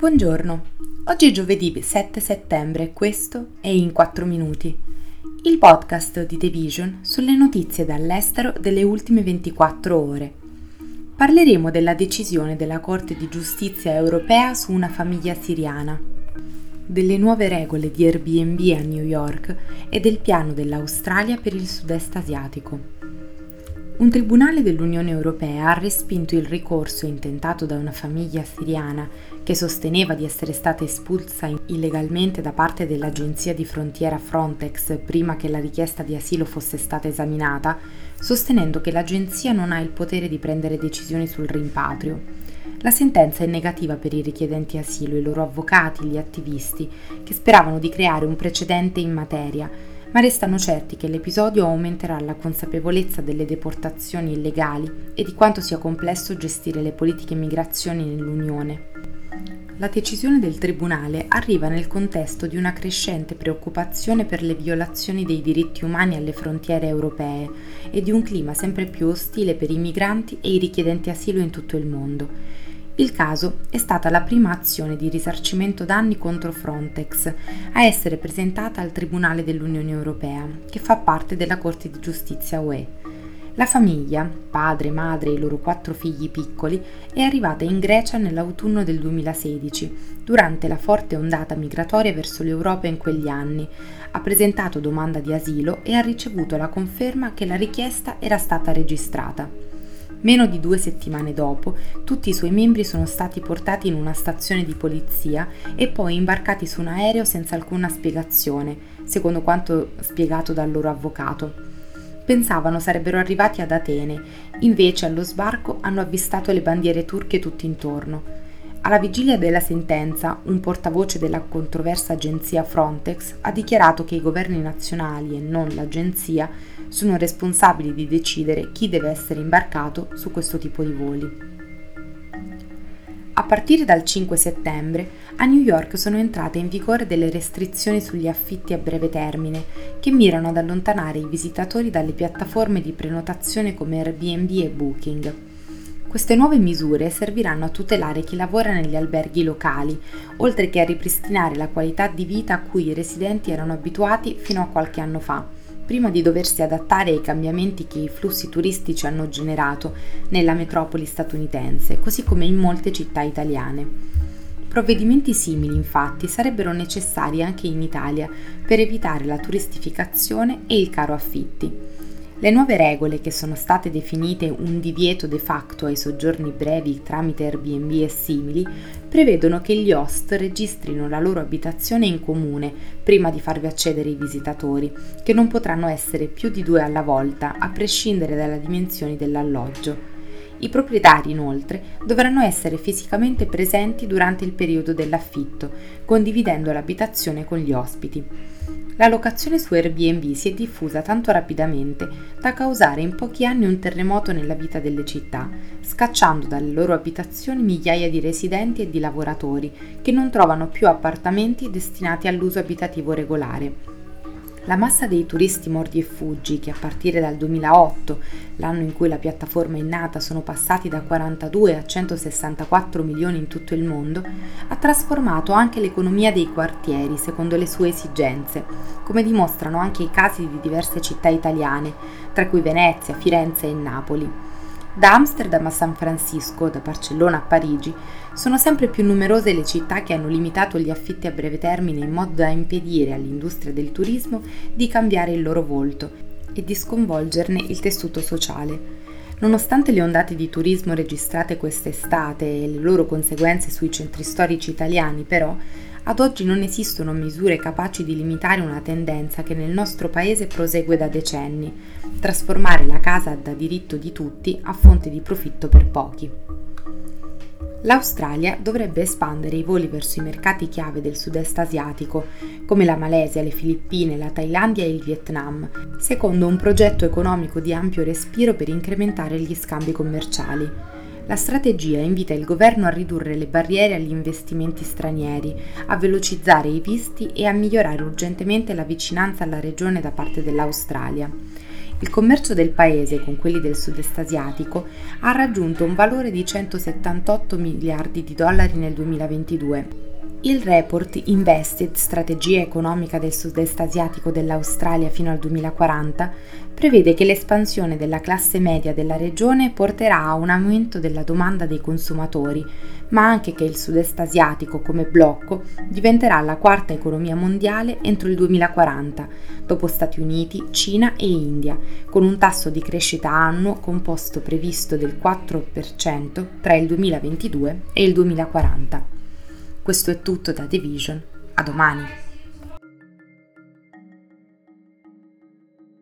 Buongiorno, oggi è giovedì 7 settembre e questo è In 4 Minuti, il podcast di The Vision sulle notizie dall'estero delle ultime 24 ore. Parleremo della decisione della Corte di giustizia europea su una famiglia siriana, delle nuove regole di Airbnb a New York e del piano dell'Australia per il sud-est asiatico. Un tribunale dell'Unione Europea ha respinto il ricorso intentato da una famiglia siriana che sosteneva di essere stata espulsa illegalmente da parte dell'agenzia di frontiera Frontex prima che la richiesta di asilo fosse stata esaminata, sostenendo che l'agenzia non ha il potere di prendere decisioni sul rimpatrio. La sentenza è negativa per i richiedenti asilo, i loro avvocati, gli attivisti, che speravano di creare un precedente in materia, ma restano certi che l'episodio aumenterà la consapevolezza delle deportazioni illegali e di quanto sia complesso gestire le politiche migrazioni nell'Unione. La decisione del Tribunale arriva nel contesto di una crescente preoccupazione per le violazioni dei diritti umani alle frontiere europee e di un clima sempre più ostile per i migranti e i richiedenti asilo in tutto il mondo il caso è stata la prima azione di risarcimento danni contro Frontex a essere presentata al Tribunale dell'Unione Europea, che fa parte della Corte di Giustizia UE. La famiglia, padre, madre e i loro quattro figli piccoli, è arrivata in Grecia nell'autunno del 2016, durante la forte ondata migratoria verso l'Europa in quegli anni, ha presentato domanda di asilo e ha ricevuto la conferma che la richiesta era stata registrata. Meno di due settimane dopo, tutti i suoi membri sono stati portati in una stazione di polizia e poi imbarcati su un aereo senza alcuna spiegazione, secondo quanto spiegato dal loro avvocato. Pensavano sarebbero arrivati ad Atene, invece allo sbarco hanno avvistato le bandiere turche tutto intorno. Alla vigilia della sentenza, un portavoce della controversa agenzia Frontex ha dichiarato che i governi nazionali e non l'agenzia sono responsabili di decidere chi deve essere imbarcato su questo tipo di voli. A partire dal 5 settembre a New York sono entrate in vigore delle restrizioni sugli affitti a breve termine che mirano ad allontanare i visitatori dalle piattaforme di prenotazione come Airbnb e Booking. Queste nuove misure serviranno a tutelare chi lavora negli alberghi locali, oltre che a ripristinare la qualità di vita a cui i residenti erano abituati fino a qualche anno fa prima di doversi adattare ai cambiamenti che i flussi turistici hanno generato nella metropoli statunitense, così come in molte città italiane. Provvedimenti simili, infatti, sarebbero necessari anche in Italia per evitare la turistificazione e il caro affitti. Le nuove regole, che sono state definite un divieto de facto ai soggiorni brevi tramite Airbnb e simili, prevedono che gli host registrino la loro abitazione in comune prima di farvi accedere i visitatori, che non potranno essere più di due alla volta, a prescindere dalle dimensioni dell'alloggio. I proprietari inoltre dovranno essere fisicamente presenti durante il periodo dell'affitto, condividendo l'abitazione con gli ospiti. La locazione su Airbnb si è diffusa tanto rapidamente da causare in pochi anni un terremoto nella vita delle città, scacciando dalle loro abitazioni migliaia di residenti e di lavoratori che non trovano più appartamenti destinati all'uso abitativo regolare. La massa dei turisti mordi e fuggi, che a partire dal 2008, l'anno in cui la piattaforma è nata, sono passati da 42 a 164 milioni in tutto il mondo, ha trasformato anche l'economia dei quartieri secondo le sue esigenze, come dimostrano anche i casi di diverse città italiane, tra cui Venezia, Firenze e Napoli. Da Amsterdam a San Francisco, da Barcellona a Parigi, sono sempre più numerose le città che hanno limitato gli affitti a breve termine in modo da impedire all'industria del turismo di cambiare il loro volto e di sconvolgerne il tessuto sociale. Nonostante le ondate di turismo registrate quest'estate e le loro conseguenze sui centri storici italiani, però, ad oggi non esistono misure capaci di limitare una tendenza che nel nostro paese prosegue da decenni, trasformare la casa da diritto di tutti a fonte di profitto per pochi. L'Australia dovrebbe espandere i voli verso i mercati chiave del sud-est asiatico, come la Malesia, le Filippine, la Thailandia e il Vietnam, secondo un progetto economico di ampio respiro per incrementare gli scambi commerciali. La strategia invita il governo a ridurre le barriere agli investimenti stranieri, a velocizzare i visti e a migliorare urgentemente la vicinanza alla regione da parte dell'Australia. Il commercio del paese con quelli del sud-est asiatico ha raggiunto un valore di 178 miliardi di dollari nel 2022 il report Invested, strategia economica del sud-est asiatico dell'Australia fino al 2040, prevede che l'espansione della classe media della regione porterà a un aumento della domanda dei consumatori, ma anche che il sud-est asiatico come blocco diventerà la quarta economia mondiale entro il 2040, dopo Stati Uniti, Cina e India, con un tasso di crescita annuo composto previsto del 4% tra il 2022 e il 2040. Questo è tutto da The Vision. A domani!